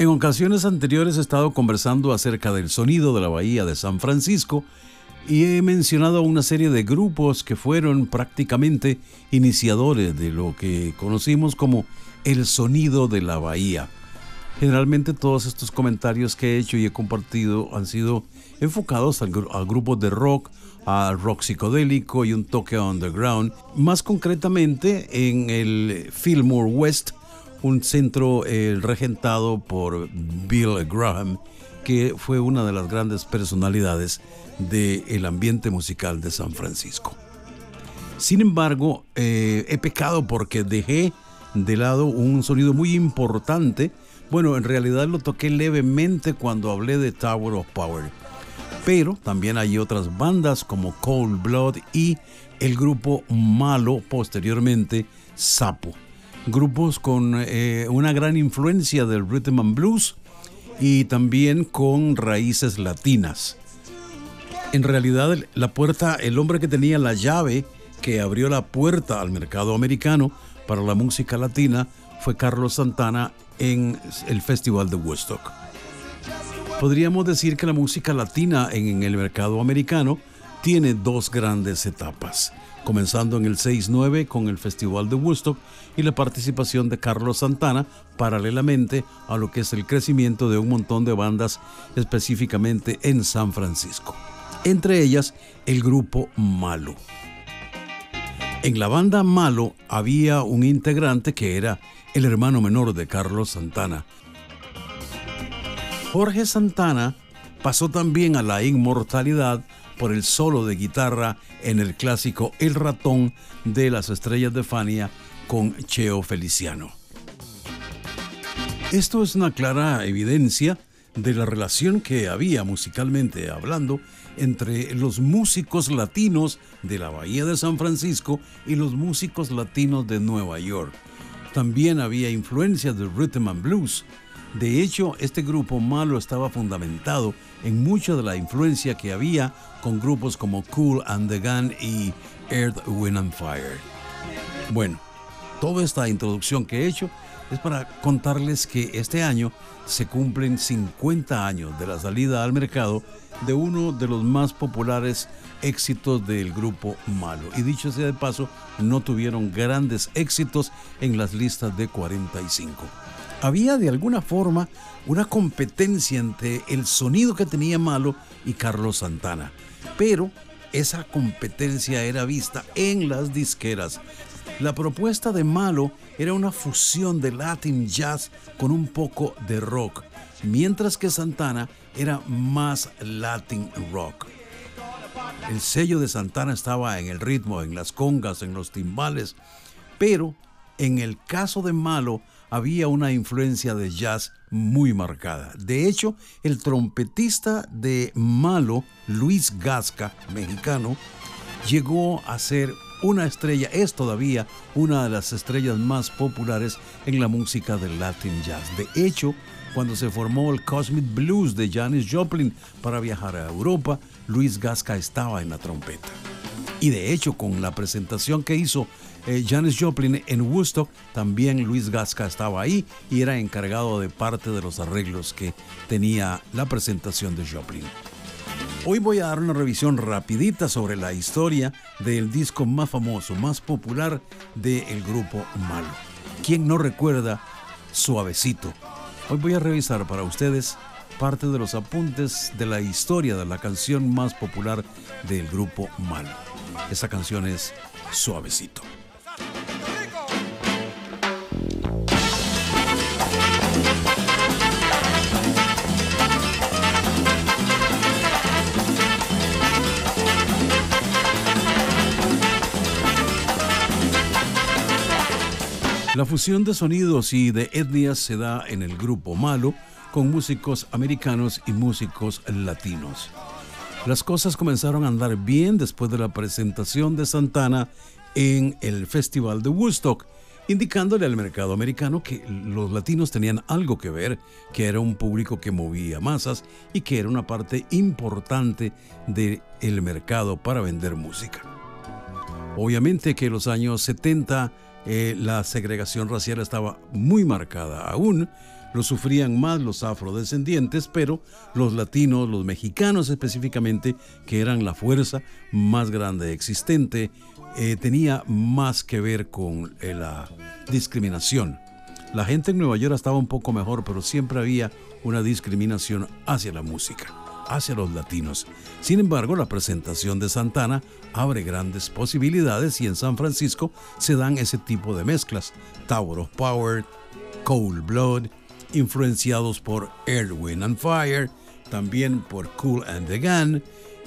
En ocasiones anteriores he estado conversando acerca del sonido de la bahía de San Francisco y he mencionado una serie de grupos que fueron prácticamente iniciadores de lo que conocimos como el sonido de la bahía. Generalmente todos estos comentarios que he hecho y he compartido han sido enfocados a, grupos de rock, a rock psicodélico y un toque underground, más concretamente en el Fillmore West, un centro eh, regentado por Bill Graham, que fue una de las grandes personalidades del ambiente musical de San Francisco. Sin embargo, eh, he pecado porque dejé de lado un sonido muy importante. Bueno, en realidad lo toqué levemente cuando hablé de Tower of Power. Pero también hay otras bandas como Cold Blood y el grupo Malo, posteriormente Sapo. Grupos con eh, una gran influencia del rhythm and blues y también con raíces latinas. En realidad, la puerta, el hombre que tenía la llave que abrió la puerta al mercado americano para la música latina fue Carlos Santana en el Festival de Woodstock. Podríamos decir que la música latina en el mercado americano tiene dos grandes etapas, comenzando en el 6-9 con el Festival de Woodstock y la participación de Carlos Santana paralelamente a lo que es el crecimiento de un montón de bandas específicamente en San Francisco entre ellas el grupo Malo. En la banda Malo había un integrante que era el hermano menor de Carlos Santana. Jorge Santana pasó también a la inmortalidad por el solo de guitarra en el clásico El ratón de las estrellas de Fania con Cheo Feliciano. Esto es una clara evidencia de la relación que había musicalmente hablando entre los músicos latinos de la Bahía de San Francisco y los músicos latinos de Nueva York. También había influencias del rhythm and blues. De hecho, este grupo malo estaba fundamentado en mucha de la influencia que había con grupos como Cool and the Gun y Earth, Wind and Fire. Bueno, toda esta introducción que he hecho es para contarles que este año se cumplen 50 años de la salida al mercado de uno de los más populares éxitos del grupo Malo. Y dicho sea de paso, no tuvieron grandes éxitos en las listas de 45. Había de alguna forma una competencia entre el sonido que tenía Malo y Carlos Santana, pero esa competencia era vista en las disqueras. La propuesta de Malo era una fusión de Latin jazz con un poco de rock, mientras que Santana era más Latin rock. El sello de Santana estaba en el ritmo, en las congas, en los timbales, pero en el caso de Malo había una influencia de jazz muy marcada. De hecho, el trompetista de Malo, Luis Gasca, mexicano, llegó a ser una estrella, es todavía una de las estrellas más populares en la música del Latin Jazz. De hecho, cuando se formó el Cosmic Blues de Janis Joplin para viajar a Europa, Luis Gasca estaba en la trompeta. Y de hecho, con la presentación que hizo eh, Janis Joplin en Woodstock, también Luis Gasca estaba ahí y era encargado de parte de los arreglos que tenía la presentación de Joplin. Hoy voy a dar una revisión rapidita sobre la historia del disco más famoso, más popular del grupo Malo. ¿Quién no recuerda Suavecito? Hoy voy a revisar para ustedes parte de los apuntes de la historia de la canción más popular del grupo Malo. Esa canción es Suavecito. La fusión de sonidos y de etnias se da en el grupo Malo con músicos americanos y músicos latinos. Las cosas comenzaron a andar bien después de la presentación de Santana en el Festival de Woodstock, indicándole al mercado americano que los latinos tenían algo que ver, que era un público que movía masas y que era una parte importante del el mercado para vender música. Obviamente que los años 70 eh, la segregación racial estaba muy marcada. Aún lo sufrían más los afrodescendientes, pero los latinos, los mexicanos específicamente, que eran la fuerza más grande existente, eh, tenía más que ver con eh, la discriminación. La gente en Nueva York estaba un poco mejor, pero siempre había una discriminación hacia la música, hacia los latinos. Sin embargo, la presentación de Santana abre grandes posibilidades y en San Francisco se dan ese tipo de mezclas. Tower of Power, Cold Blood, influenciados por Air, Wind and Fire, también por Cool and the Gun,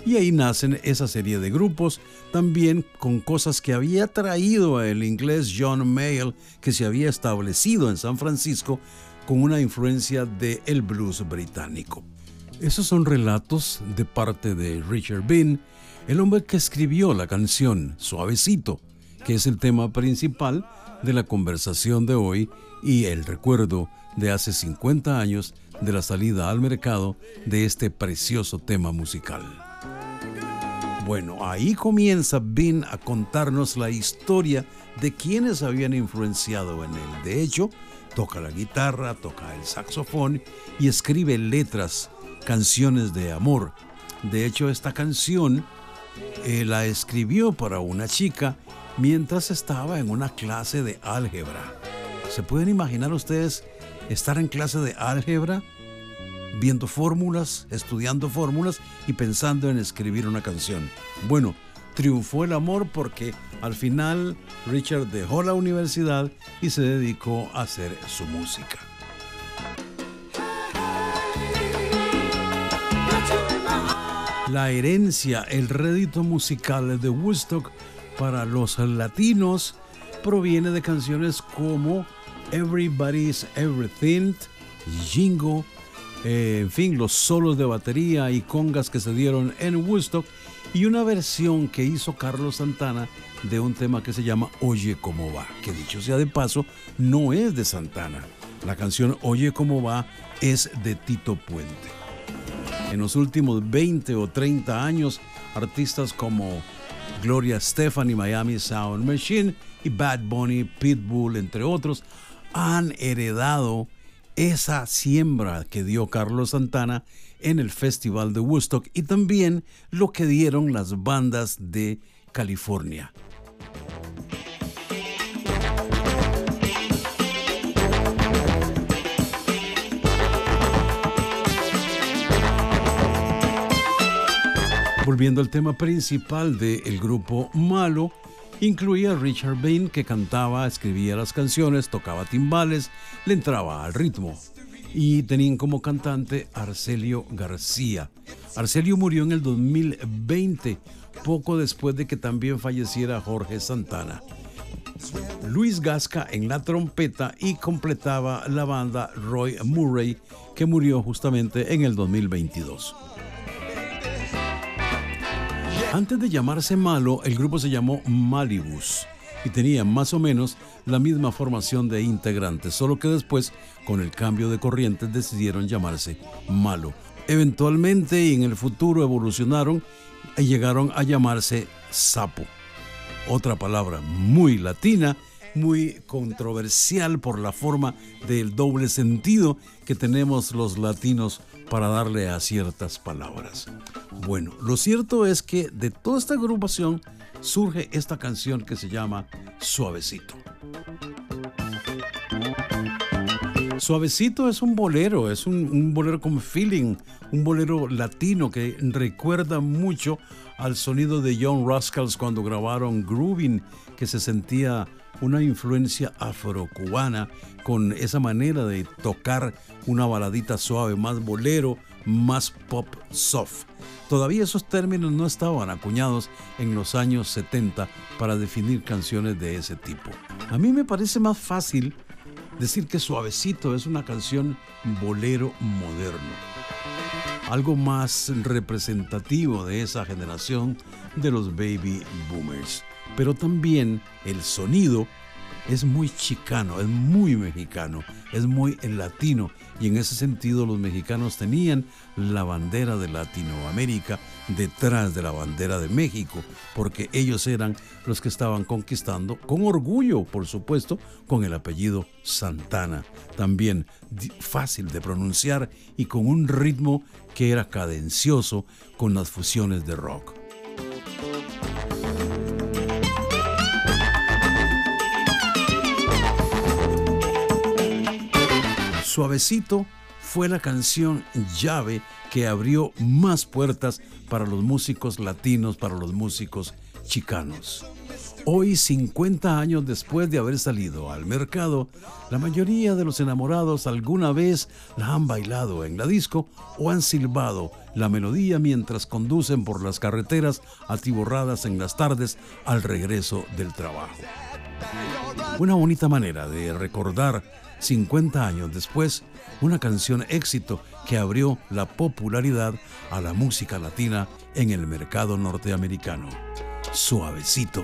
y ahí nacen esa serie de grupos, también con cosas que había traído el inglés John Mayall, que se había establecido en San Francisco con una influencia del el blues británico. Esos son relatos de parte de Richard Bean, el hombre que escribió la canción Suavecito, que es el tema principal de la conversación de hoy y el recuerdo de hace 50 años de la salida al mercado de este precioso tema musical. Bueno, ahí comienza Bean a contarnos la historia de quienes habían influenciado en él. De hecho, toca la guitarra, toca el saxofón y escribe letras, canciones de amor. De hecho, esta canción eh, la escribió para una chica mientras estaba en una clase de álgebra. ¿Se pueden imaginar ustedes estar en clase de álgebra viendo fórmulas, estudiando fórmulas y pensando en escribir una canción. Bueno, triunfó el amor porque al final Richard dejó la universidad y se dedicó a hacer su música. La herencia, el rédito musical de Woodstock para los latinos proviene de canciones como Everybody's Everything, Jingo, eh, en fin, los solos de batería y congas que se dieron en Woodstock y una versión que hizo Carlos Santana de un tema que se llama Oye cómo va, que dicho sea de paso, no es de Santana. La canción Oye cómo va es de Tito Puente. En los últimos 20 o 30 años, artistas como Gloria Stefan y Miami Sound Machine y Bad Bunny, Pitbull, entre otros, han heredado esa siembra que dio Carlos Santana en el Festival de Woodstock y también lo que dieron las bandas de California. Volviendo al tema principal del grupo Malo, Incluía a Richard Bain que cantaba, escribía las canciones, tocaba timbales, le entraba al ritmo. Y tenían como cantante Arcelio García. Arcelio murió en el 2020, poco después de que también falleciera Jorge Santana. Luis Gasca en la trompeta y completaba la banda Roy Murray, que murió justamente en el 2022. Antes de llamarse Malo, el grupo se llamó Malibus y tenía más o menos la misma formación de integrantes, solo que después, con el cambio de corrientes, decidieron llamarse Malo. Eventualmente y en el futuro evolucionaron y llegaron a llamarse Sapo. Otra palabra muy latina, muy controversial por la forma del doble sentido que tenemos los latinos para darle a ciertas palabras. Bueno, lo cierto es que de toda esta agrupación surge esta canción que se llama Suavecito. Suavecito es un bolero, es un, bolero con feeling, un bolero latino que recuerda mucho al sonido de John Rascals cuando grabaron Grooving, que se sentía una influencia afrocubana con esa manera de tocar una baladita suave, más bolero, más pop soft. Todavía esos términos no estaban acuñados en los años 70 para definir canciones de ese tipo. A mí me parece más fácil decir que Suavecito es una canción bolero moderno. Algo más representativo de esa generación de los baby boomers. Pero también el sonido es muy chicano, es muy mexicano, es muy latino y en ese sentido los mexicanos tenían la bandera de Latinoamérica detrás de la bandera de México, porque ellos eran los que estaban conquistando con orgullo, por supuesto, con el apellido Santana, también fácil de pronunciar y con un ritmo que era cadencioso con las fusiones de rock. Suavecito fue la canción llave que abrió más puertas para los músicos latinos, para los músicos chicanos. Hoy, 50 años después de haber salido al mercado, la mayoría de los enamorados alguna vez la han bailado en la disco o han silbado la melodía mientras conducen por las carreteras atiborradas en las tardes al regreso del trabajo. Una bonita manera de recordar 50 años después, una canción éxito que abrió la popularidad a la música latina en el mercado norteamericano. Suavecito.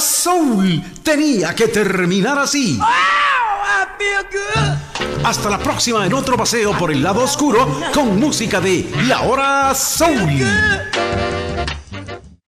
Soul tenía que terminar así. Hasta la próxima en otro paseo por el lado oscuro con música de La hora soul.